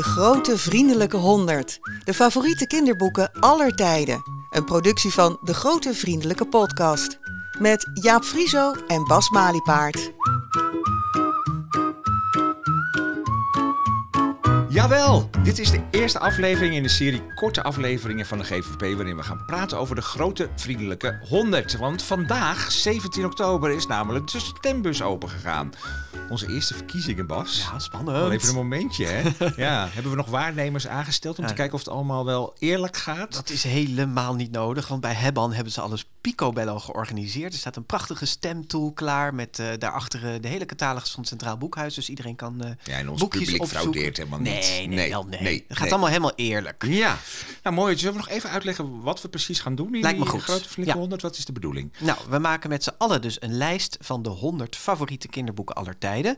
De Grote Vriendelijke Honderd. De favoriete kinderboeken aller tijden. Een productie van De Grote Vriendelijke Podcast. Met Jaap Frieso en Bas Maliepaard. Jawel, dit is de eerste aflevering in de serie korte afleveringen van de GVP... waarin we gaan praten over de grote vriendelijke 100. Want vandaag, 17 oktober, is namelijk de stembus opengegaan. Onze eerste verkiezingen, Bas. Ja, spannend. Even een momentje, hè? ja, hebben we nog waarnemers aangesteld om Ja. te kijken of het allemaal wel eerlijk gaat? Dat is helemaal niet nodig, want bij Hebban hebben ze alles picobello georganiseerd. Er staat een prachtige stemtool klaar met eh, daarachter eh, de hele catalogus van het Centraal Boekhuis. Dus iedereen kan eh Ja, en ons boekjes publiek opzoeken. fraudeert helemaal niet. Nee, nee, Nee, wel nee. nee, Het gaat nee. allemaal helemaal eerlijk. Ja, nou mooi. Zullen we nog even uitleggen wat we precies gaan doen in Lijkt me die goed. grote Ja. 100? Wat is de bedoeling? Nou, we maken met z'n allen dus een lijst van de 100 favoriete kinderboeken aller tijden.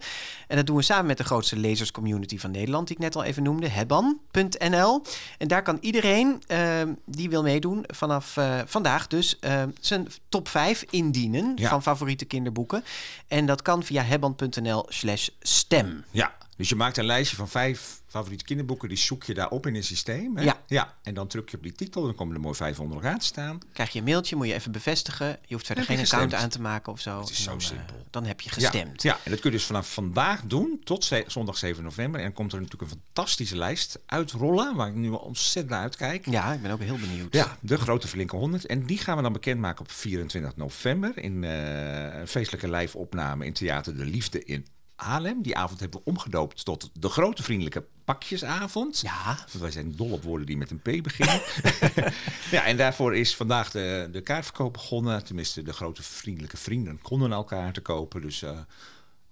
En dat doen we samen met de grootste lezerscommunity van Nederland, die ik net al even noemde, hebban.nl. En daar kan iedereen eh, die wil meedoen vanaf vandaag dus eh, zijn top 5 indienen Ja. van favoriete kinderboeken. En dat kan via hebban.nl slash stem. Ja, dus je maakt een lijstje van vijf favoriete kinderboeken. Die zoek je daarop in een systeem. Hè? Ja. ja. En dan druk je op die titel. Dan komen er mooi vijf onder elkaar te staan. Krijg je een mailtje, moet je even bevestigen. Je hoeft verder geen account aan te maken of zo. Het is zo dan, eh, simpel. dan heb je gestemd. Ja, en dat kun je dus vanaf vandaag doen tot zondag 7 november. En dan komt er natuurlijk een fantastische lijst uitrollen. Waar ik nu al ontzettend naar uitkijk. Ja, ik ben ook heel benieuwd. Ja, de grote Verlinken 100. En die gaan we dan bekendmaken op 24 november. In eh, een feestelijke live opname in Theater De Liefde in Haarlem. Die avond hebben we omgedoopt tot de grote vriendelijke pakjesavond. Ja, Want wij zijn dol op woorden die met een P beginnen. ja, en daarvoor is vandaag de, de kaartverkoop begonnen. Tenminste, de grote vriendelijke vrienden konden al kaarten kopen. Dus eh,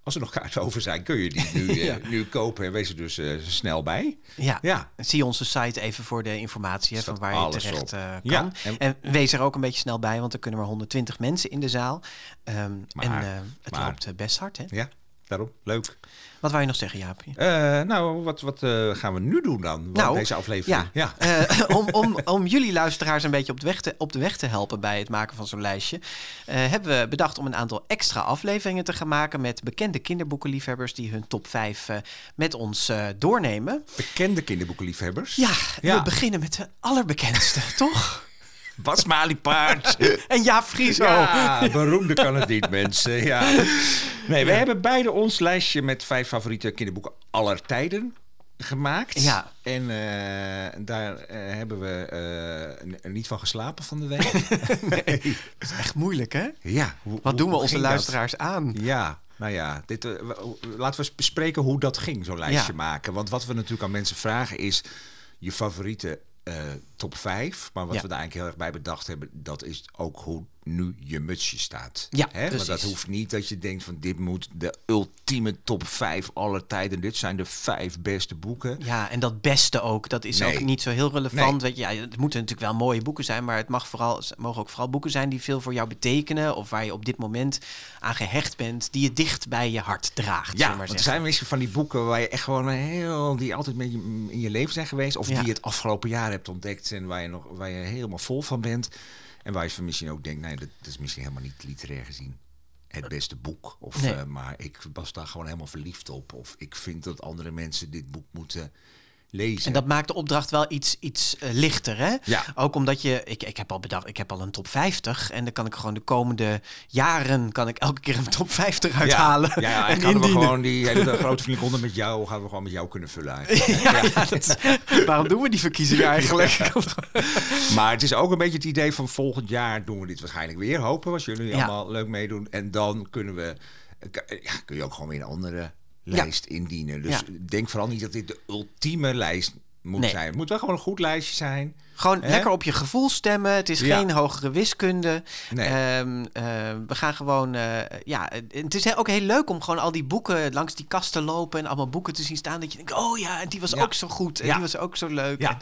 als er nog kaarten over zijn, kun je die nu, eh, nu kopen. En wees er dus eh, snel bij. Ja. Ja. Zie onze site even voor de informatie hè, van waar je terecht kan. Ja, en, en- wees er ook een beetje snel bij, want er kunnen maar 120 mensen in de zaal. Ehm, Maar- en het maar- loopt best hard, hè? Ja, daarom. Leuk. Wat wou je nog zeggen, Jaap? Eh, nou, wat, wat eh, gaan we nu doen dan? Nou, deze aflevering. Ja, eh, om, om, om jullie luisteraars een beetje op de, weg te, op de weg te helpen bij het maken van zo'n lijstje, hebben we bedacht om een aantal extra afleveringen te gaan maken met bekende kinderboekenliefhebbers die hun top 5 eh, met ons doornemen. Bekende kinderboekenliefhebbers. Ja, Ja. we beginnen met de allerbekendste, toch? Bas Maliepaard. En Jaap Frieso. Ja, beroemde kan het niet, mensen. Ja. Nee, we hebben beide ons lijstje met vijf favoriete kinderboeken aller tijden gemaakt. Ja. En eh, daar eh, hebben we eh, niet van geslapen van de week. Dat is echt moeilijk, hè? ja. hoe- Wat hoe- doen we onze dat? luisteraars aan? Ja, nou ja, dit, laten we eens bespreken hoe dat ging, zo'n lijstje Ja. maken. Want wat we natuurlijk aan mensen vragen is je favoriete top 5. Maar wat Ja. we daar eigenlijk heel erg bij bedacht hebben, dat is ook hoe nu je mutsje staat. Ja, Hè? Want dat hoeft niet dat je denkt van dit moet de ultieme top 5 aller tijden. Dit zijn de vijf beste boeken. Ja, en dat beste ook, dat is Nee. ook niet zo heel relevant. Nee. Weet je, ja, het moeten natuurlijk wel mooie boeken zijn, maar het mag vooral, mogen ook vooral boeken zijn die veel voor jou betekenen. Of waar je op dit moment aan gehecht bent, die je dicht bij je hart draagt. Ja, maar want er zijn misschien van die boeken waar je echt gewoon heel, die altijd met je, in je leven zijn geweest, of Ja. die je het afgelopen jaar hebt ontdekt en waar je nog waar je helemaal vol van bent. En waar je van misschien ook denkt, nee, dat, dat is misschien helemaal niet literair gezien het beste boek. Of, Nee. eh, maar ik was daar gewoon helemaal verliefd op. Of ik vind dat andere mensen dit boek moeten lezen. En dat maakt de opdracht wel iets, iets eh, lichter, hè? Ja. Ook omdat je, ik, ik heb al bedacht, ik heb al een top 50 en dan kan ik gewoon de komende jaren, kan ik elke keer een top 50 ja, uithalen. ja, ja, en en gaan we gewoon die hele grote honderd met jou, gaan we gewoon met jou kunnen vullen eigenlijk. ja, ja, dat is- waarom doen we die verkiezingen eigenlijk? Maar het is ook een beetje het idee van volgend jaar doen we dit waarschijnlijk weer. Hopen we, als jullie allemaal leuk meedoen. En dan kunnen we, ja, kun je ook gewoon weer een andere lijst indienen. Dus Ja. denk vooral niet dat dit de ultieme lijst moet Nee. zijn. Het moet wel gewoon een goed lijstje zijn. Gewoon lekker op je gevoel stemmen. Het is Ja. geen hogere wiskunde. Nee. Ehm, eh, we gaan gewoon. eh, ja, het is ook heel leuk om gewoon al die boeken langs die kast te lopen en allemaal boeken te zien staan. Dat je denkt, oh ja, en die was Ja. ook zo goed. En Ja. die was ook zo leuk. Ja. En-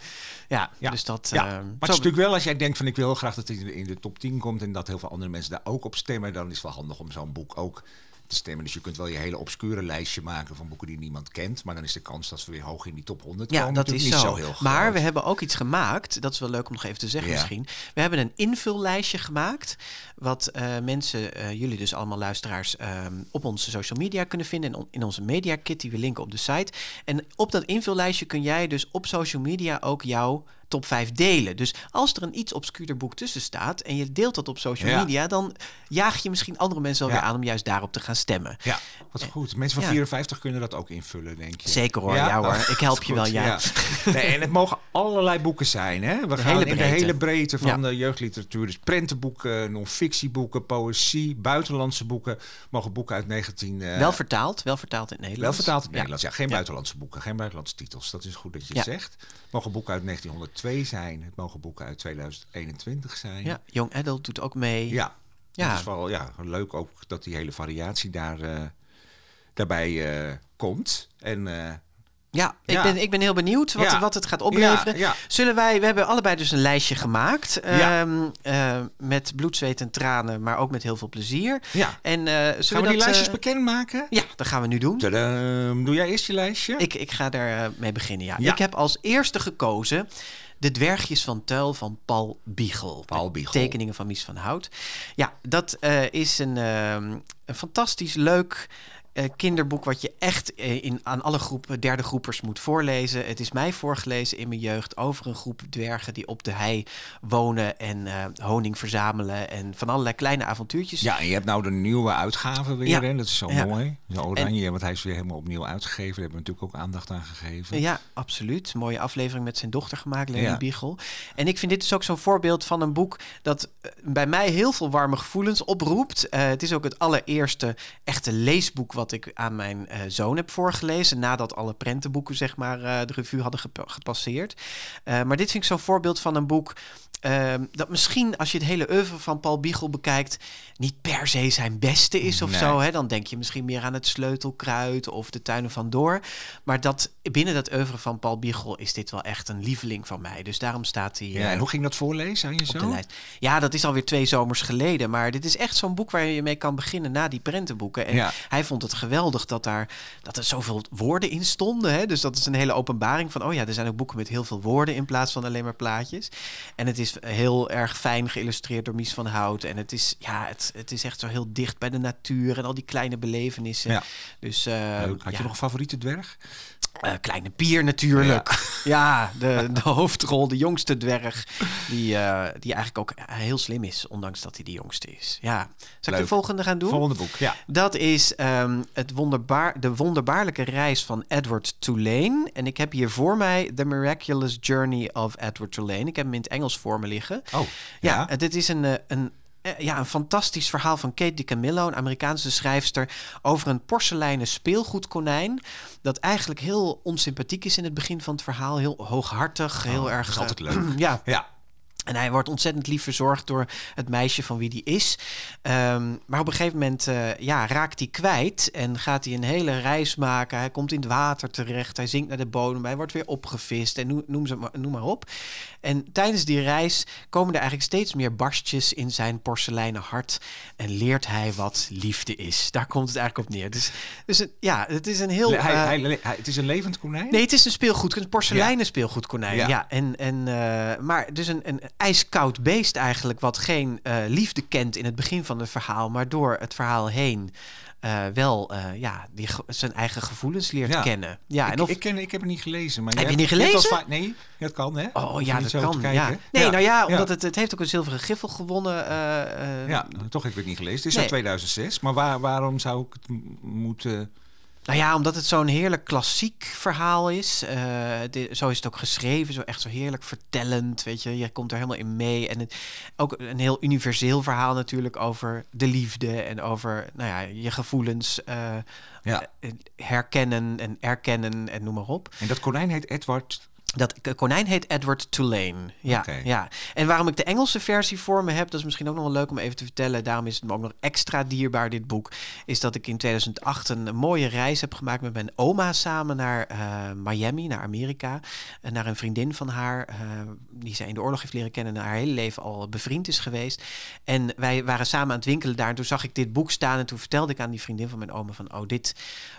ja, dus dat. Ja, eh, maar het is natuurlijk wel als jij denkt van ik wil heel graag dat het in de, in de top 10 komt en dat heel veel andere mensen daar ook op stemmen, dan is het wel handig om zo'n boek ook te stemmen. Dus je kunt wel je hele obscure lijstje maken van boeken die niemand kent. Maar dan is de kans dat we weer hoog in die top 100 Ja, komen dat is zo. niet zo heel groot. maar we hebben ook iets gemaakt. Dat is wel leuk om nog even te zeggen Ja. misschien. We hebben een invullijstje gemaakt. Wat eh, mensen, eh, jullie dus allemaal luisteraars, ehm, op onze social media kunnen vinden. En in onze media kit die we linken op de site. En op dat invullijstje kun jij dus op social media ook jouw top 5 delen. Dus als er een iets obscuurder boek tussen staat en je deelt dat op social Ja. media, dan jaag je misschien andere mensen wel Ja. weer aan om juist daarop te gaan stemmen. Ja, wat goed. Mensen van Ja. 54 kunnen dat ook invullen, denk je. Zeker hoor, ja, hoor. Ik help je wel, ja. Nee, en het mogen allerlei boeken zijn. Hè? We gaan hele in de hele breedte van de jeugdliteratuur. Dus prentenboeken, non-fictieboeken, poëzie, buitenlandse boeken. Mogen boeken uit 19... eh, Wel vertaald, wel vertaald in het wel Nederlands. vertaald in het. Nederlands. Ja, geen buitenlandse boeken, geen buitenlandse titels. Dat is goed dat je het zegt. Mogen boeken uit 1902 zijn. Het mogen boeken uit 2021 zijn. Ja, Young Adult doet ook mee. Ja, Ja. Het is wel ja, leuk ook dat die hele variatie daar, eh, daarbij eh, komt. En eh, Ja, ik, Ja. Ben, ik ben heel benieuwd wat, Ja. wat het gaat opleveren. Ja. Zullen wij, we hebben allebei dus een lijstje gemaakt. Ehm, eh, met bloed, zweet en tranen, maar ook met heel veel plezier. ja. En zullen Gaan we dat, die lijstjes bekendmaken? Ja, dat gaan we nu doen. Tadam. Doe jij eerst je lijstje? Ik, ik ga daar eh, mee beginnen. Ja. Ik heb als eerste gekozen De Dwergjes van Tuil van Paul Biegel. Paul Biegel. Tekeningen van Mies van Hout. Ja, dat eh, is een, ehm, een fantastisch leuk kinderboek wat je echt eh, in, aan alle groepen, derde groepers moet voorlezen. Het is mij voorgelezen in mijn jeugd over een groep dwergen die op de hei wonen en eh, honing verzamelen en van allerlei kleine avontuurtjes. Ja, en je hebt nou de nieuwe uitgave weer. Ja. Hè? Dat is zo Ja. mooi. Zo oranje, want hij is weer helemaal opnieuw uitgegeven. Daar hebben we natuurlijk ook aandacht aan gegeven. Ja, absoluut. Mooie aflevering met zijn dochter gemaakt, Leni Ja. Biegel. En ik vind dit dus ook zo'n voorbeeld van een boek dat eh, bij mij heel veel warme gevoelens oproept. Eh, het is ook het allereerste echte leesboek wat ik aan mijn eh, zoon heb voorgelezen. Nadat alle prentenboeken zeg maar eh, de revue hadden gepa- gepasseerd. Eh, maar dit vind ik zo'n voorbeeld van een boek ehm, dat misschien als je het hele oeuvre van Paul Biegel bekijkt... niet per se zijn beste is of Nee. zo. Hè? Dan denk je misschien meer aan het Sleutelkruid of de Tuinen van Door. Maar dat, binnen dat oeuvre van Paul Biegel is dit wel echt een lieveling van mij. Dus daarom staat hij Ja, en hoe ging dat voorlezen aan je zoon? Ja, dat is alweer twee zomers geleden. Maar dit is echt zo'n boek waar je mee kan beginnen na die prentenboeken. En Ja. hij vond het geweldig dat, daar, dat er zoveel woorden in stonden. Hè? Dus dat is een hele openbaring van... oh ja, er zijn ook boeken met heel veel woorden in plaats van alleen maar plaatjes. En het is heel erg fijn geïllustreerd door Mies van Hout. En het is, ja, het, het is echt zo heel dicht bij de natuur... en al die kleine belevenissen. Ja. Dus, eh, Leuk. Had ja, je nog een favoriete dwerg? Eh, Kleine Pier natuurlijk. Ja, de, de hoofdrol, de jongste dwerg. Die, eh, die eigenlijk ook heel slim is, ondanks dat hij de jongste is. Ja. Zal ik de volgende gaan doen? Volgende boek, ja. Dat is ehm, het wonderbaar, de wonderbaarlijke reis van Edward Tulane. En ik heb hier voor mij The Miraculous Journey of Edward Tulane. Ik heb hem in het Engels voor me liggen. Oh, Ja, ja. dit is een, eh, een, ja, een fantastisch verhaal van Kate DiCamillo, een Amerikaanse schrijfster, over een porseleinen speelgoedkonijn. Dat eigenlijk heel onsympathiek is in het begin van het verhaal. Heel hooghartig, heel Oh, erg. dat is altijd eh, leuk. ja, Ja, en hij wordt ontzettend lief verzorgd door het meisje van wie die is. Ehm, maar op een gegeven moment eh, ja, raakt hij kwijt en gaat hij een hele reis maken. Hij komt in het water terecht, hij zinkt naar de bodem, hij wordt weer opgevist en noem, noem, ze maar, noem maar op. En tijdens die reis komen er eigenlijk steeds meer barstjes in zijn porseleinen hart en leert hij wat liefde is. Daar komt het eigenlijk op neer. Dus, dus het- ja, het is een heel... Le- hij, eh, hij, hij- het is een levend konijn? Nee, het is een speelgoed, een porseleinen speelgoedkonijn. Ja. Ja. en, en, eh, maar dus een, een ijskoud beest eigenlijk, wat geen eh, liefde kent in het begin van het verhaal, maar door het verhaal heen eh, wel eh, ja, die, zijn eigen gevoelens leert Ja. kennen. Ja, ik, en of, ik, ken, ik heb het niet gelezen. Maar Heb jij je niet gelezen? nee, dat kan hè? oh ja, dat kan. Ja. Nee, nou ja, omdat. Het, het heeft ook een zilveren griffel gewonnen. Ja, toch heb ik het niet gelezen. Het is Nee. uit 2006. Maar waar, waarom zou ik het moeten... Nou ja, omdat het zo'n heerlijk klassiek verhaal is. Eh, zo is het ook geschreven, zo echt zo heerlijk vertellend, weet je. Je komt er helemaal in mee. En het, ook een heel universeel verhaal natuurlijk over de liefde en over nou ja, je gevoelens eh, Ja. eh, herkennen en erkennen en noem maar op. En dat konijn heet Edward Dat konijn heet Edward Tulane. Ja, ja. En waarom ik de Engelse versie voor me heb, dat is misschien ook nog wel leuk om even te vertellen. Daarom is het me ook nog extra dierbaar, dit boek. Is dat ik in 2008 een mooie reis heb gemaakt met mijn oma samen naar eh, Miami, naar Amerika. En naar een vriendin van haar, eh, die zij in de oorlog heeft leren kennen en haar hele leven al bevriend is geweest. En wij waren samen aan het winkelen daar. En toen zag ik dit boek staan. En toen vertelde ik aan die vriendin van mijn oma van... oh, dit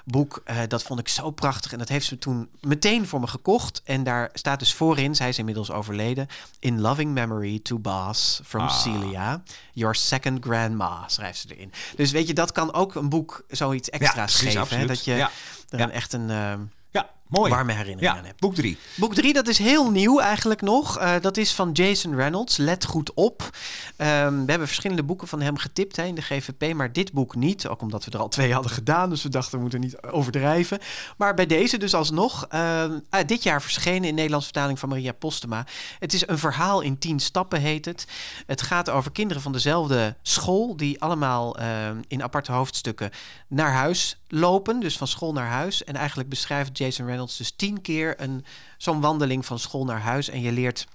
boek, eh, dat vond ik zo prachtig. En dat heeft ze toen meteen voor me gekocht. En daar staat dus voorin, zij is inmiddels overleden... In loving memory to Bas from Ah. Celia. Your second grandma, schrijft ze erin. Dus weet je, dat kan ook een boek zoiets extra's precies, geven. Hè? Dat je Ja. er echt een... eh, Ja, mooi. Warme herinneringen ja, aan heb. Boek 3. Boek 3, dat is heel nieuw eigenlijk nog. Eh, dat is van Jason Reynolds, Let Goed Op. Ehm, we hebben verschillende boeken van hem getipt hè, in de GVP, maar dit boek niet. Ook omdat we er al twee hadden gedaan, dus we dachten we moeten niet overdrijven. Maar bij deze dus alsnog. ehm, ah, dit jaar verschenen in Nederlands vertaling van Maria Postema. Het is een verhaal in tien stappen, heet het. Het gaat over kinderen van dezelfde school, die allemaal ehm, in aparte hoofdstukken naar huis lopen. Dus van school naar huis. En eigenlijk beschrijft Jason Reynolds dus tien keer een, zo'n wandeling van school naar huis. En je leert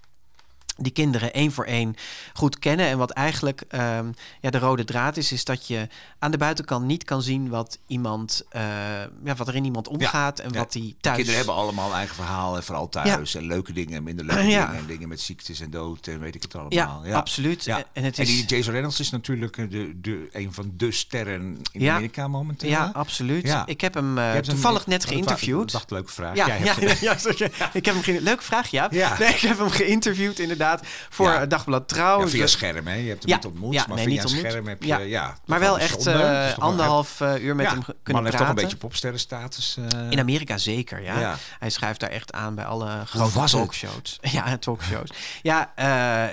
die kinderen één voor één goed kennen. En wat eigenlijk ehm, ja, de rode draad is, is dat je aan de buitenkant niet kan zien wat iemand, eh, ja, wat er in iemand omgaat en ja. wat die thuis. Kinderen hebben allemaal eigen verhaal, en vooral thuis. En leuke dingen en minder leuke dingen. En dingen met ziektes en dood en weet ik het ja, allemaal. absoluut. Ja. En, en het En is. die Jason Reynolds is natuurlijk eh, de, de, een van de sterren in. Amerika momenteel. ja, absoluut. Ik heb hem eh, toevallig net dat geïnterviewd. Dacht leuke vraag. Ja, ja, ik heb hem ge- leuke vraag, ja. Ja. Nee, ik heb hem geïnterviewd inderdaad voor Ja. Dagblad Trouw. Ja, via Dus- scherm, hè? Je hebt hem Ja, niet ontmoet, ja, maar nee, via niet ontmoet. scherm heb je... Ja. Maar wel echt eh, anderhalf eh, uur met hem ge- man kunnen heeft praten. toch een beetje popsterrenstatus. eh In Amerika zeker, ja. Hij schrijft daar echt aan bij alle grote talkshows. Ja, talkshows. Ja,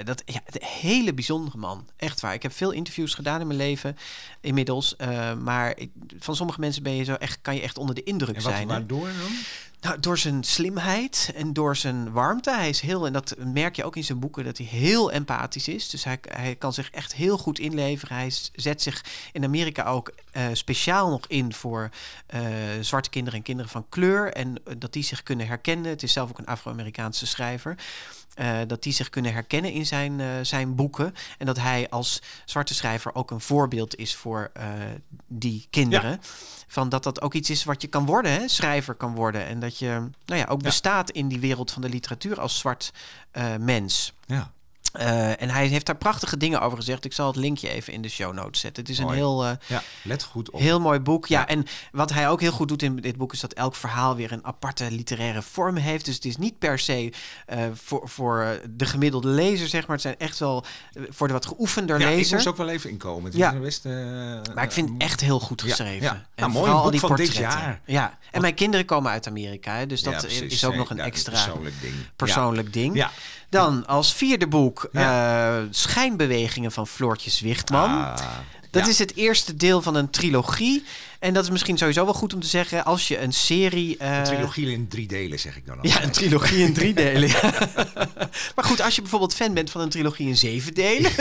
dat, ja, een hele bijzondere man. Echt waar. Ik heb veel interviews gedaan in mijn leven inmiddels. maar ik- van sommige mensen ben je zo echt, kan je echt onder de indruk En wat, zijn. waardoor dan? Nou, door zijn slimheid en door zijn warmte. Hij is heel, en dat merk je ook in zijn boeken, dat hij heel empathisch is. Dus hij, hij kan zich echt heel goed inleveren. Hij zet zich in Amerika ook eh, speciaal nog in voor eh, zwarte kinderen en kinderen van kleur. En eh, dat die zich kunnen herkennen. Het is zelf ook een Afro-Amerikaanse schrijver. dat die zich kunnen herkennen in zijn, zijn boeken. En dat hij als zwarte schrijver ook een voorbeeld is voor die kinderen. Van dat dat ook iets is wat je kan worden, hè? schrijver kan worden. En dat je nou ja, ook Ja. bestaat in die wereld van de literatuur als zwart eh, mens. Ja. Eh, en hij heeft daar prachtige dingen over gezegd. Ik zal het linkje even in de show notes zetten. Het is een heel, eh, ja, let goed op. heel mooi boek. Ja, Ja. en wat hij ook heel goed doet in dit boek is dat elk verhaal weer een aparte literaire vorm heeft. Dus het is niet per se eh, voor, voor de gemiddelde lezer, zeg maar. Het zijn echt wel voor de wat geoefender ja, ik lezer. moest ook wel even inkomen. Het Ja. best, Maar ik vind het echt heel goed ja, geschreven. ja. En Nou, mooi, al boek die van dit portretten. jaar. Ja, en mijn kinderen komen uit Amerika, dus dat Ja, precies. is ook nog een Ja, extra persoonlijk ding. persoonlijk ding. Ja. Dan als vierde boek eh, Schijnbewegingen van Floortje Zwichtman. Ah, Dat is het eerste deel van een trilogie. En dat is misschien sowieso wel goed om te zeggen. Als je een serie... eh, Een trilogie in drie delen, zeg ik dan Ja, altijd. een trilogie in drie delen. ja. maar goed, als je bijvoorbeeld fan bent van een trilogie in zeven delen,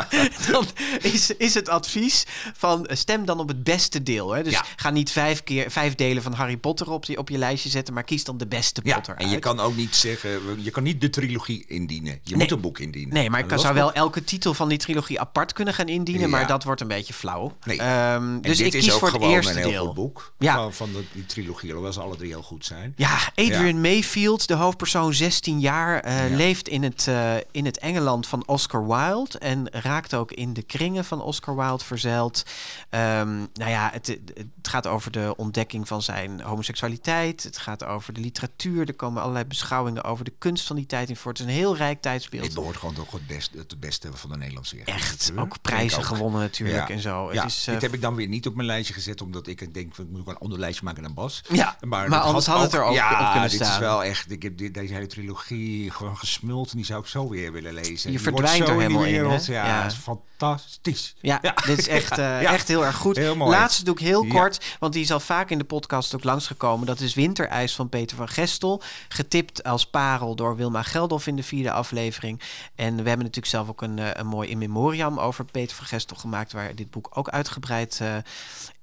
dan is, is het advies van eh, stem dan op het beste deel. Hè? Dus Ja. ga niet vijf, keer, vijf delen van Harry Potter op, die, op je lijstje zetten, maar kies dan de beste Ja, Potter en je kan ook niet zeggen, je kan niet de trilogie indienen. Je Nee. moet een boek indienen. Nee, maar ik zou wel elke titel van die trilogie apart kunnen gaan indienen, Ja. maar dat wordt een beetje flauw. Nee. Ehm, dus ik kies voor het gewoon eerste een heel deel. goed boek Ja. van, van de, die trilogie, hoewel ze alle drie heel goed zijn. Ja, Adrian Ja. Mayfield, de hoofdpersoon 16 jaar, eh, Ja. leeft in het, eh, in het Engeland van Oscar Wilde en raakt ook in de kringen van Oscar Wilde verzeild. Ehm, nou ja, het, het gaat over de ontdekking van zijn homoseksualiteit. Het gaat over de literatuur. Er komen allerlei beschouwingen over de kunst van die tijd in voor. Het is een heel rijk tijdsbeeld. Dit behoort gewoon toch het beste, het beste van de Nederlandse Echt, ook prijzen ook. gewonnen natuurlijk Ja. en zo. Ja, Het is, eh, dit heb ik dan weer niet op mijn lijstje gezet, omdat ik denk, ik moet ook een ander lijstje maken dan Bas. Ja, maar dat anders had het er ook ja, op kunnen dit staan. is wel echt, ik heb dit, deze hele trilogie gewoon gesmuld en die zou ik zo weer willen lezen. Je Die verdwijnt er helemaal in. Ja, is fantastisch. Ja, dit is echt, eh, echt heel erg goed. Heel. Laatste doe ik heel kort, want die is al vaak in de podcast ook langsgekomen. Dat is Winterijs van Peter van Gestel. Getipt als parel door Wilma Geldof in de vierde aflevering. En we hebben natuurlijk zelf ook een, eh, een mooi in memoriam over Peter van Gestel gemaakt. Waar dit boek ook uitgebreid uh,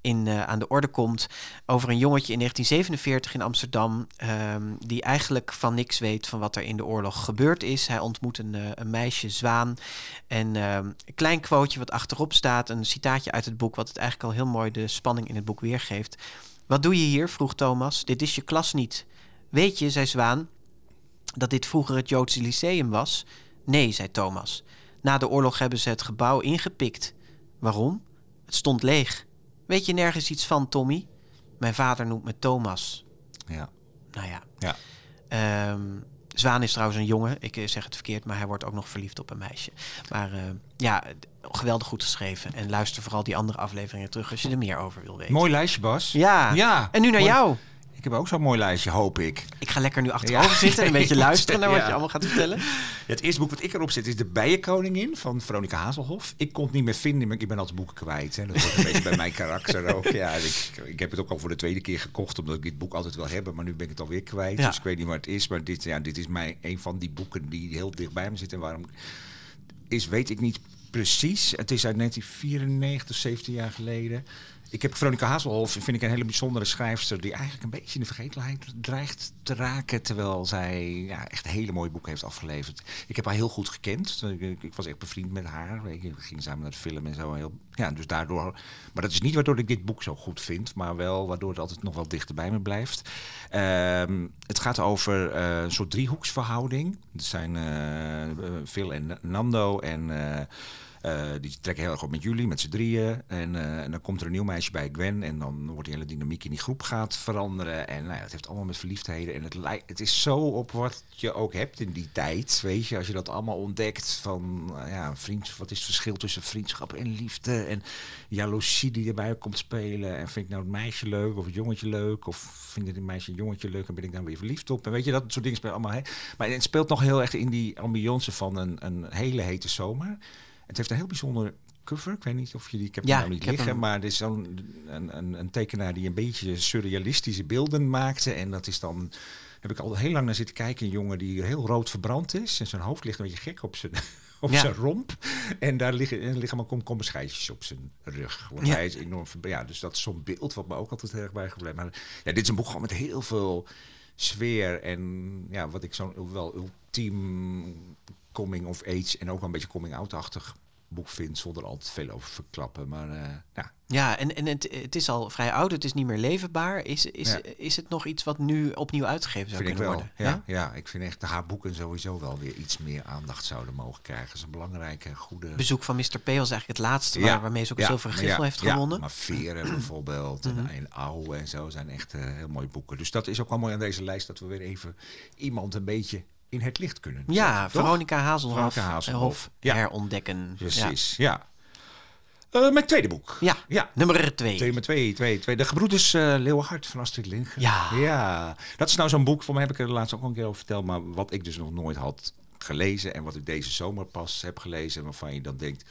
in, uh, aan de orde komt. Over een jongetje in 1947 in Amsterdam. Um, die eigenlijk van niks weet van wat er in de oorlog gebeurd is. Hij ontmoet een, uh, een meisje, Zwaan. En een klein quoteje wat achterop staat. Een citaatje uit het boek. Wat het eigenlijk al heel mooi de spanning in het boek weergeeft. Wat doe je hier? vroeg Thomas. Dit is je klas niet. Weet je, zei Zwaan, dat dit vroeger het Joodse Lyceum was? Nee, zei Thomas. Na de oorlog hebben ze het gebouw ingepikt. Waarom? Het stond leeg. Weet je nergens iets van, Tommy? Mijn vader noemt me Thomas. Ja. Nou ja. ja. Um, Zwaan is trouwens een jongen. Ik zeg het verkeerd, maar hij wordt ook nog verliefd op een meisje. Maar uh, ja, geweldig goed geschreven. En luister vooral die andere afleveringen terug als je er meer over wil weten. Mooi lijstje, Bas. Ja. ja. En nu naar Mooi. jou. Ik heb ook zo'n mooi lijstje, hoop ik. Ik ga lekker nu achterover ja. zitten en een beetje luisteren naar wat je allemaal gaat vertellen. Het eerste boek wat ik erop zet is De Bijenkoningin van Veronica Hazelhoff. Ik kon het niet meer vinden, maar ik ben altijd boeken kwijt. Hè. Dat hoort een beetje bij mijn karakter ook. Ja, ik, ik heb het ook al voor de tweede keer gekocht, omdat ik dit boek altijd wil hebben. Maar nu ben ik het alweer kwijt, dus ik weet niet waar het is. Maar dit, ja, dit is mij een van die boeken die heel dicht bij me zitten. En waarom is, weet ik niet precies. Het is uit 1994, 17 jaar geleden. Ik heb Veronica Hazelhoff, vind ik een hele bijzondere schrijfster... die eigenlijk een beetje in de vergetelheid dreigt te raken... terwijl zij ja, echt hele mooie boeken heeft afgeleverd. Ik heb haar heel goed gekend. Ik, was echt bevriend met haar. Ik ging samen naar de film en zo. Heel, ja, dus daardoor... Maar dat is niet waardoor ik dit boek zo goed vind... maar wel waardoor het altijd nog wel dichter bij me blijft. Um, het gaat over uh, een soort driehoeksverhouding. Het zijn uh, Phil en Nando en... die trekken heel erg op met jullie, met z'n drieën. En, uh, en, dan komt er een nieuw meisje bij Gwen. En dan wordt die hele dynamiek in die groep gaat veranderen. En nou het heeft allemaal met verliefdheden. En het, het is zo op wat je ook hebt in die tijd. Weet je, als je dat allemaal ontdekt. Van uh, ja, wat is het verschil tussen vriendschap en liefde? En jaloezie die erbij komt spelen. En vind ik nou het meisje leuk of het jongetje leuk? Of vind ik het meisje een jongetje leuk en ben ik dan weer verliefd op? En weet je, dat soort dingen spelen allemaal. Hè? Maar het speelt nog heel erg in die ambiance van een, een hele hete zomer. Het heeft een heel bijzonder cover. Ik weet niet of je die... Ik heb ja, nou niet liggen, hem. maar het is zo'n een, een, een, tekenaar die een beetje surrealistische beelden maakte. En dat is dan... Heb ik al heel lang naar zitten kijken. Een jongen die heel rood verbrand is. En zijn hoofd ligt een beetje gek op zijn, op ja. zijn romp. En daar liggen, en liggen maar komkommerscheidjes op zijn rug. Want Ja. hij is enorm... Ja, dus dat is zo'n beeld wat me ook altijd erg bijgebleven. Maar ja, dit is een boek gewoon met heel veel sfeer. En ja, wat ik zo'n wel ultiem coming of age en ook wel een beetje coming out-achtig boek vind, zonder al te veel over verklappen. Maar eh, ja, Ja, en, en het, het is al vrij oud, het is niet meer leverbaar. Is, is, Ja. is het nog iets wat nu opnieuw uitgegeven zou vind kunnen worden? Ja, ja, ik vind echt dat haar boeken sowieso wel weer iets meer aandacht zouden mogen krijgen. Dat is een belangrijke, goede... Bezoek van Mr. P was eigenlijk het laatste waar, waarmee ze ook griffel ja, heeft ja, gewonnen. maar Veren bijvoorbeeld en, Mhm. en en zo zijn echt eh, heel mooie boeken. Dus dat is ook wel mooi aan deze lijst, dat we weer even iemand een beetje in het licht kunnen Ja, toch? Veronica Hazelhoff, Veronica Hazelhoff, Hof ja. herontdekken. Precies, ja. Eh, mijn tweede boek. Ja, Ja, nummer twee. Thema 2, 2, 2. De Gebroeders uh, Leeuwenhart van Astrid Lindgren. Ja. ja. Dat is nou zo'n boek, voor mij heb ik er laatst ook al een keer over verteld, maar wat ik dus nog nooit had gelezen en wat ik deze zomer pas heb gelezen, waarvan je dan denkt,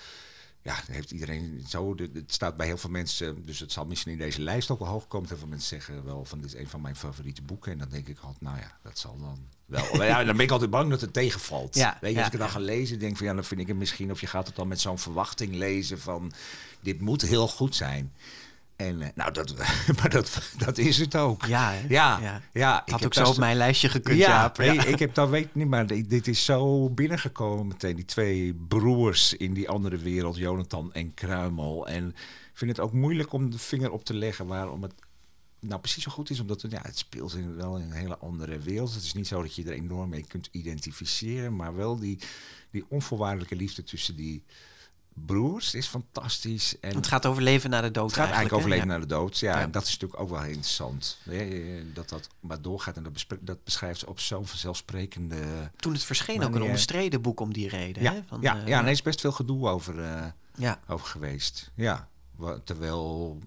ja, heeft iedereen zo, het staat bij heel veel mensen, dus het zal misschien in deze lijst ook wel hoog komen. Heel veel mensen zeggen wel van dit is een van mijn favoriete boeken en dan denk ik altijd, nou ja, dat zal dan wel. Ja, dan ben ik altijd bang dat het tegenvalt. Ja, Weet je, ja, als ik het dan ga lezen, denk ik van ja, dan vind ik het misschien, of je gaat het dan met zo'n verwachting lezen van dit moet heel goed zijn. En eh, nou, dat, maar dat, dat is het ook. Ja, hè? ja, Ja. ja. Het had ook zo op mijn lijstje gekund, ja, Jaap. ik heb dat weet ik niet, maar dit dit is zo binnengekomen meteen. Die twee broers in die andere wereld, Jonathan en Kruimel. En ik vind het ook moeilijk om de vinger op te leggen waarom het nou precies zo goed is. Omdat het, ja, het speelt in, wel in een hele andere wereld. Het is niet zo dat je er enorm mee kunt identificeren, maar wel die, die onvoorwaardelijke liefde tussen die broers is fantastisch. En Het gaat over leven na de dood het gaat eigenlijk over leven naar de dood. Ja, Ja. en dat is natuurlijk ook wel heel interessant. hè, Dat dat maar doorgaat en dat, dat beschrijft ze op zo'n vanzelfsprekende... Toen het verscheen ook een Manier. omstreden boek om die reden. Ja, hè? Van, ja, eh, ja, nee, er is best veel gedoe over, eh, ja. over geweest. Ja, terwijl...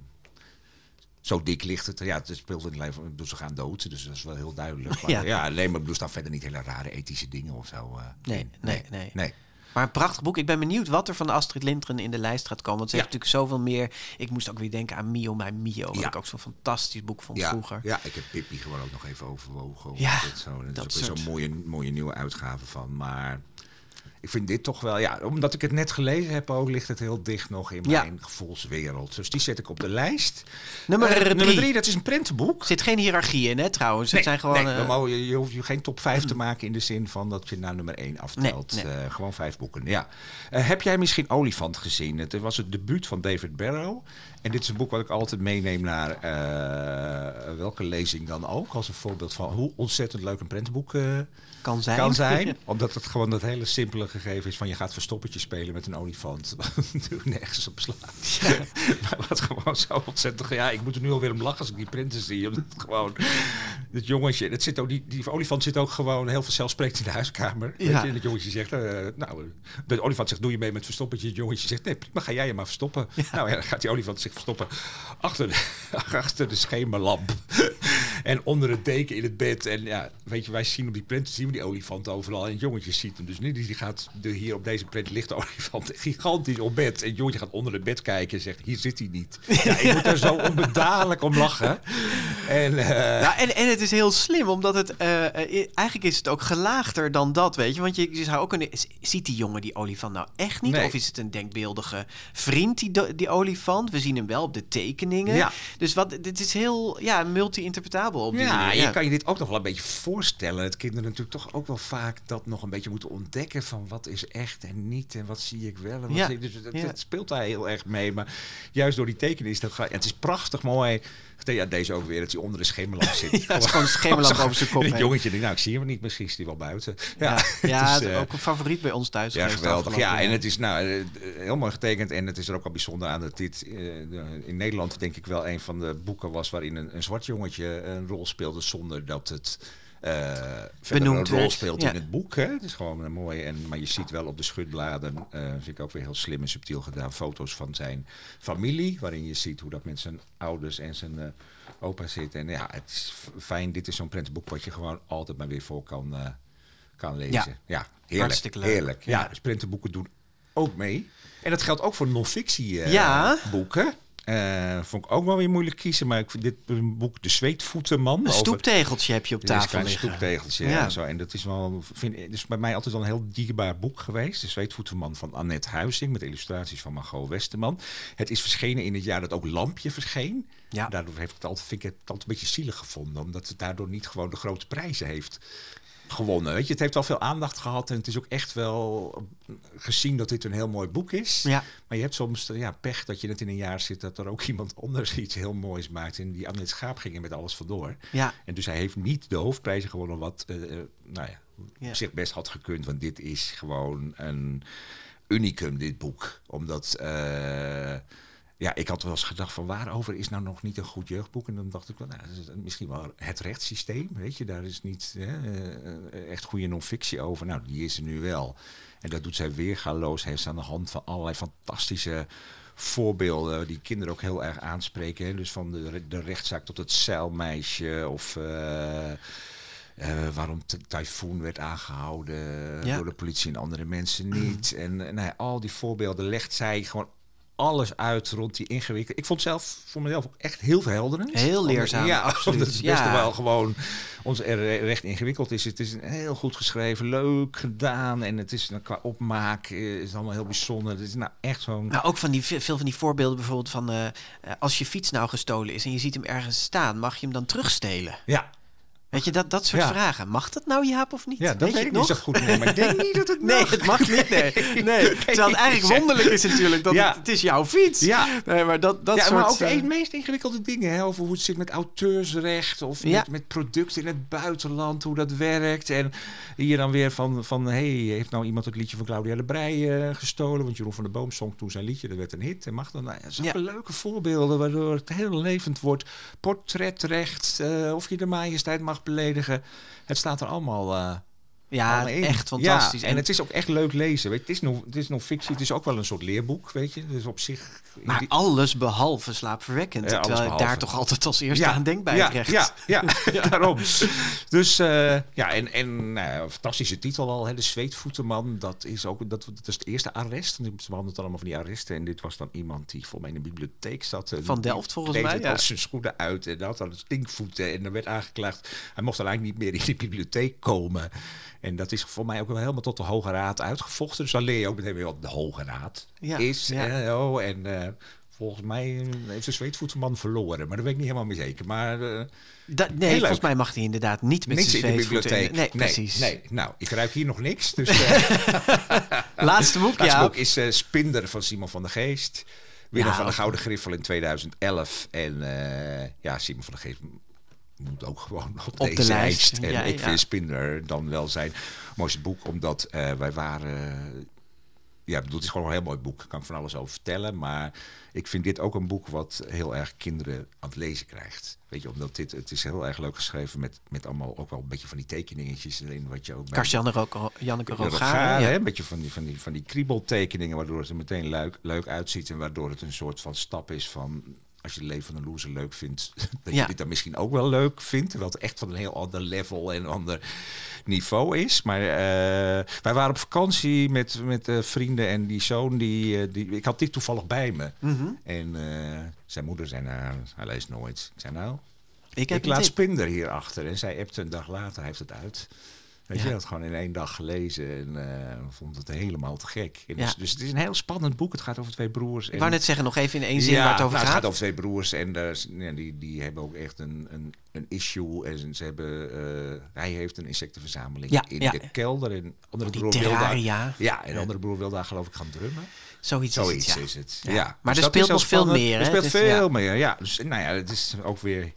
Zo dik ligt het. Ja, het speelt in het leven. Ik bedoel, ze gaan dood, dus dat is wel heel duidelijk. Maar, Ja. ja. nee, maar er staan verder niet hele rare ethische dingen of zo. eh, Nee, nee, nee. nee. Maar een prachtig boek. Ik ben benieuwd wat er van Astrid Lindgren in de lijst gaat komen. Want ze Ja. heeft natuurlijk zoveel meer. Ik moest ook weer denken aan Mio, mijn Mio. Wat Ja. ik ook zo'n fantastisch boek vond Ja, vroeger. ja, ik heb Pippi gewoon ook nog even overwogen. Ja, dat zo, dat dat is ook soort- zo'n mooie, mooie nieuwe uitgave van. Maar ik vind dit toch wel, ja, omdat ik het net gelezen heb ook, ligt het heel dicht nog in Ja. mijn gevoelswereld. Dus die zet ik op de lijst. Nummer Eh, drie. nummer drie, dat is een prentenboek. Er zit geen hiërarchie in, hè, trouwens. Nee, het zijn gewoon... nee, mogen- je, je hoeft je geen top 5 te maken in de zin van dat je naar nummer 1 aftelt. Nee. Eh, gewoon vijf boeken. Ja. Heb jij misschien Olifant gezien? Het was het debuut van David Barrow. En dit is een boek wat ik altijd meeneem naar welke lezing dan ook. Als een voorbeeld van hoe ontzettend leuk een prentenboek kan zijn. kan zijn. Omdat het gewoon dat hele simpele gegeven is van je gaat verstoppertje spelen met een olifant. Wat natuurlijk nergens op slaat. maar wat gewoon zo ontzettend... Ja, ik moet er nu alweer om lachen als ik die printen zie. Omdat het gewoon... Het jongetje... Het zit ook, die, die olifant zit ook gewoon heel vanzelfsprekend in de huiskamer. Weet Ja. je, en het jongetje zegt... eh, nou, de olifant zegt doe je mee met verstoppertje. Het jongetje zegt nee prima ga jij je maar verstoppen. Nou ja, dan gaat die olifant zich verstoppen achter de, achter de schemerlamp. En onder het deken in het bed. En ja, weet je, wij zien op die print zien we die olifant overal. En het jongetje ziet hem dus niet. Die gaat de, hier op deze print ligt de olifant gigantisch op bed. En het jongetje gaat onder het bed kijken en zegt: Hier zit hij niet. Ja, ik moet daar zo onbedadelijk om lachen. En eh, Ja, en, en het is heel slim, omdat het... eh, eh, eigenlijk is het ook gelaagder dan dat, weet je. Want je, je zou ook kunnen... Ziet die jongen die olifant nou echt niet? Nee. Of is het een denkbeeldige vriend, die, die olifant? We zien hem wel op de tekeningen. Ja. Dus wat, dit is heel ja, multi-interpretabel op die ja, manier. je kan je dit ook nog wel een beetje voorstellen. Dat kinderen natuurlijk toch ook wel vaak dat nog een beetje moeten ontdekken van wat is echt en niet en wat zie ik wel. En wat Ja. zie ik- dus het, het speelt daar heel erg mee. Maar juist door die tekening is dat het is prachtig mooi. Ja, deze ook weer, dat hij onder de schemerlamp zit. Ja, het is gewoon een schemerlamp over zijn kop En het heen. jongetje denkt, nou, ik zie hem niet, misschien is hij wel buiten. Ja, het ja, is, het is eh, ook een favoriet bij ons thuis. ja, geweldig. Ja, en het is nou eh, heel mooi getekend. En het is er ook wel bijzonder aan dat dit eh, in Nederland denk ik wel een van de boeken was waarin een, een zwart jongetje een rol speelde zonder dat het eh Benoemd een rol speelt ja. in het boek. Hè? Het is gewoon een mooie. En, maar je ziet wel op de schutbladen, eh vind ik ook weer heel slim en subtiel gedaan, foto's van zijn familie. Waarin je ziet hoe dat met zijn ouders en zijn eh, opa zit. En ja, het is fijn. Dit is zo'n prentenboek wat je gewoon altijd maar weer voor kan, eh, kan lezen. Ja, heerlijk. Hartstikke leuk. Heerlijk. Ja, Ja. dus prentenboeken doen ook mee. En dat geldt ook voor non-fictie eh, Ja. boeken. Eh, vond ik ook wel weer moeilijk kiezen, maar ik vind dit boek De Zweetvoetenman. Een over- stoeptegeltje heb je op een tafel liggen. stoeptegeltje. Ja. En, zo. en dat is wel, vind, is bij mij altijd wel een heel dierbaar boek geweest. De Zweetvoetenman van Annette Huizing met illustraties van Margot Westerman. Het is verschenen in het jaar dat ook Lampje verscheen. Ja. Daardoor heeft het altijd, vind ik het altijd een beetje zielig gevonden, omdat het daardoor niet gewoon de grote prijzen heeft gewonnen. Weet je, het heeft al veel aandacht gehad en het is ook echt wel gezien dat dit een heel mooi boek is. Ja. Maar je hebt soms ja, pech dat je het in een jaar zit dat er ook iemand anders iets heel moois maakt. En die Annette Schaap ging er met alles vandoor. Ja. En dus hij heeft niet de hoofdprijzen gewonnen, wat eh, eh, nou ja, zich best had gekund. Want dit is gewoon een unicum, dit boek. Omdat, eh, ja, ik had wel eens gedacht van waarover is nou nog niet een goed jeugdboek? En dan dacht ik wel, nou, misschien wel het rechtssysteem, weet je. Daar is niet hè, eh, echt goede non-fictie over. Nou, die is er nu wel. En dat doet zij weergaloos. Heeft ze aan de hand van allerlei fantastische voorbeelden die kinderen ook heel erg aanspreken. Hè? Dus van de, de rechtszaak tot het zeilmeisje of... eh, eh, waarom Ty- Typhoon werd aangehouden Ja. door de politie en andere mensen niet. En eh, nou ja, al die voorbeelden legt zij gewoon alles uit rond die ingewikkeld. Ik vond zelf voor mezelf ook echt heel verhelderend. Heel leerzaam, Ja, absoluut. het best wel gewoon ons er recht ingewikkeld is. Het is een heel goed geschreven, leuk gedaan en het is qua opmaak eh, is het allemaal heel bijzonder. Het is nou echt zo'n Nou, ook van die, veel van die voorbeelden bijvoorbeeld van... eh, eh, als je fiets nou gestolen is en je ziet hem ergens staan... mag je hem dan terugstelen? ja. Weet je, dat, dat soort Ja. vragen. Mag dat nou, Jaap, of niet? Ja, dat weet ik het niet nog? zo goed. Nee, maar ik denk niet dat het Nee, mag. het mag niet. Nee, nee. Terwijl het eigenlijk wonderlijk is natuurlijk dat Ja. het, het is jouw fiets. Ja. Nee, maar dat, dat ja, soort... maar ook de eh, meest ingewikkelde dingen. Hè, over hoe het zit met auteursrecht. Of Ja. met, met producten in het buitenland. Hoe dat werkt. En hier dan weer van... van hey, heeft nou iemand het liedje van Claudia de Brij eh, gestolen? Want Jeroen van der Boom zong toen zijn liedje. Dat werd een hit. En mag dan... Nou, zulke leuke voorbeelden. Waardoor het heel levend wordt. Portretrecht. eh, of je de majesteit mag beledigen. Het staat er allemaal... eh, ja, echt fantastisch. Ja, en het is ook echt leuk lezen. Weet, je. het, is nog, het is nog fictie. Het is ook wel een soort leerboek, weet je. Dus op zich... Maar die- alles behalve slaapverwekkend. Ja, terwijl ik daar toch altijd als eerste aan denk bij ja, het recht. Ja, ja, daarom. Dus eh, ja, en, en een fantastische titel al, hè, de Zweetvoetenman. Dat is ook dat, dat is het eerste arrest. Ze behandelt allemaal van die arresten. En dit was dan iemand die voor mij in de bibliotheek zat. En Van die Delft, volgens mij, het ja. als zijn schoenen uit en had dan stinkvoeten. En er werd aangeklaagd. Hij mocht dan eigenlijk niet meer in de bibliotheek komen. En dat is voor mij ook wel helemaal tot de Hoge Raad uitgevochten. Dus dan leer je ook meteen weer wat de Hoge Raad Ja, is. ja. En, oh, en eh, volgens mij heeft de zweetvoetenman verloren. Maar daar weet ik niet helemaal mee zeker. Maar eh, nee, leuk. volgens mij mag hij inderdaad niet met niks zijn in de bibliotheek. Nee, precies. Nee, nou, ik ruik hier nog niks. Dus eh Laatste boek, laatste ja. boek is eh, Spinder van Simon van der Geest. Winnaar Ja, van de Gouden Griffel in 2011. En eh, ja, Simon van der Geest moet ook gewoon op, de deze lijst. En Ja, ik ja. vind Spinder dan wel zijn mooiste boek. Omdat eh, wij waren... ja, bedoel, het is gewoon een heel mooi boek. Daar kan ik van alles over vertellen. Maar ik vind dit ook een boek wat heel erg kinderen aan het lezen krijgt. Weet je, omdat dit, het is heel erg leuk geschreven met, met allemaal ook wel een beetje van die tekeningetjes erin. Wat je ook Ro- Janneke. Rogaren, ja. hè, Een beetje van die, van, die, van die kriebeltekeningen, waardoor het er meteen leuk, leuk uitziet. En waardoor het een soort van stap is van. Als je het leven van een loser leuk vindt, dat Ja. je dit dan misschien ook wel leuk vindt. Terwijl het echt van een heel ander level en ander niveau is. Maar eh, wij waren op vakantie met, met eh, vrienden en die zoon, die, eh, die, ik had dit toevallig bij me. Mhm. En zijn moeder zei, nou, hij leest nooit. Ik zei, nou, Ik heb ik laat. Spinder hierachter. En zij appte een dag later, hij heeft het uit. Weet Ja. je, had gewoon in één dag gelezen en eh, vond het helemaal te gek. Ja. dus, dus het is een heel spannend boek. Het gaat over twee broers. Ik wou net zeggen, nog even in één zin waar het over nou, gaat. Het gaat over twee broers en is- ja, die, die hebben ook echt een, een, een issue. En ze hebben, eh, hij heeft een insectenverzameling in de kelder. En andere wil daar, terraria. ja, en de andere broer wil daar geloof ik gaan drummen. Zoiets, is Zoiets het, ja. is het. Ja. Maar Dus er dat is speelt nog veel meer, Er speelt Dus, veel meer, ja. Dus nou ja, het is ook weer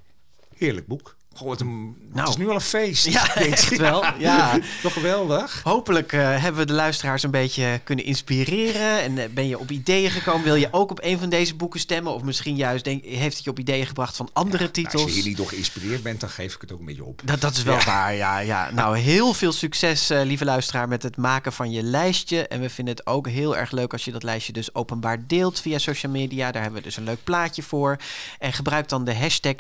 heerlijk boek. Goh, wat een, het Nou. is nu al een feest. Ja, echt wel. Ja. Toch geweldig. Hopelijk eh, hebben we de luisteraars een beetje kunnen inspireren. En eh, ben je op ideeën gekomen? Wil je ook op een van deze boeken stemmen? Of misschien juist denk, heeft het je op ideeën gebracht van andere Nou, titels? als je hier niet door geïnspireerd bent, dan geef ik het ook een beetje op. Dat, dat is wel Ja. waar, ja, ja. Nou, heel veel succes, eh, lieve luisteraar, met het maken van je lijstje. En we vinden het ook heel erg leuk als je dat lijstje dus openbaar deelt via social media. Daar hebben we dus een leuk plaatje voor. En gebruik dan de hashtag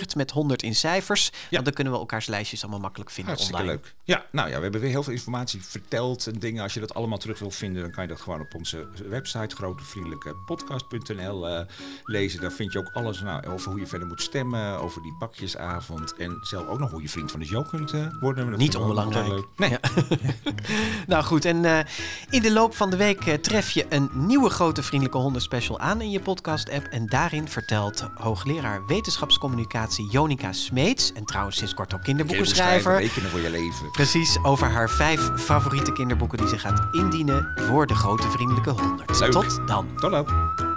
DeGV100 met 100 in cijfers. Want dan kunnen we elkaars lijstjes allemaal makkelijk vinden Hartstikke online. leuk. Ja, nou ja, we hebben weer heel veel informatie verteld en dingen. Als je dat allemaal terug wil vinden, dan kan je dat gewoon op onze website grotevriendelijkepodcast.nl eh lezen. Daar vind je ook alles nou, over hoe je verder moet stemmen, over die pakjesavond en zelf ook nog hoe je vriend van de show kunt eh, worden. Niet onbelangrijk. Nee, Nou goed, en eh, in de loop van de week tref je een nieuwe grote vriendelijke honden special aan in je podcast app. En daarin vertelt hoogleraar wetenschapscommunicatie Jonica Smeets, en trouwens sinds kort ook kinderboekenschrijver, Rekenen voor je leven. precies over haar vijf favoriete kinderboeken die ze gaat indienen voor de grote vriendelijke honderd. Leuk. Tot dan. Tot dan.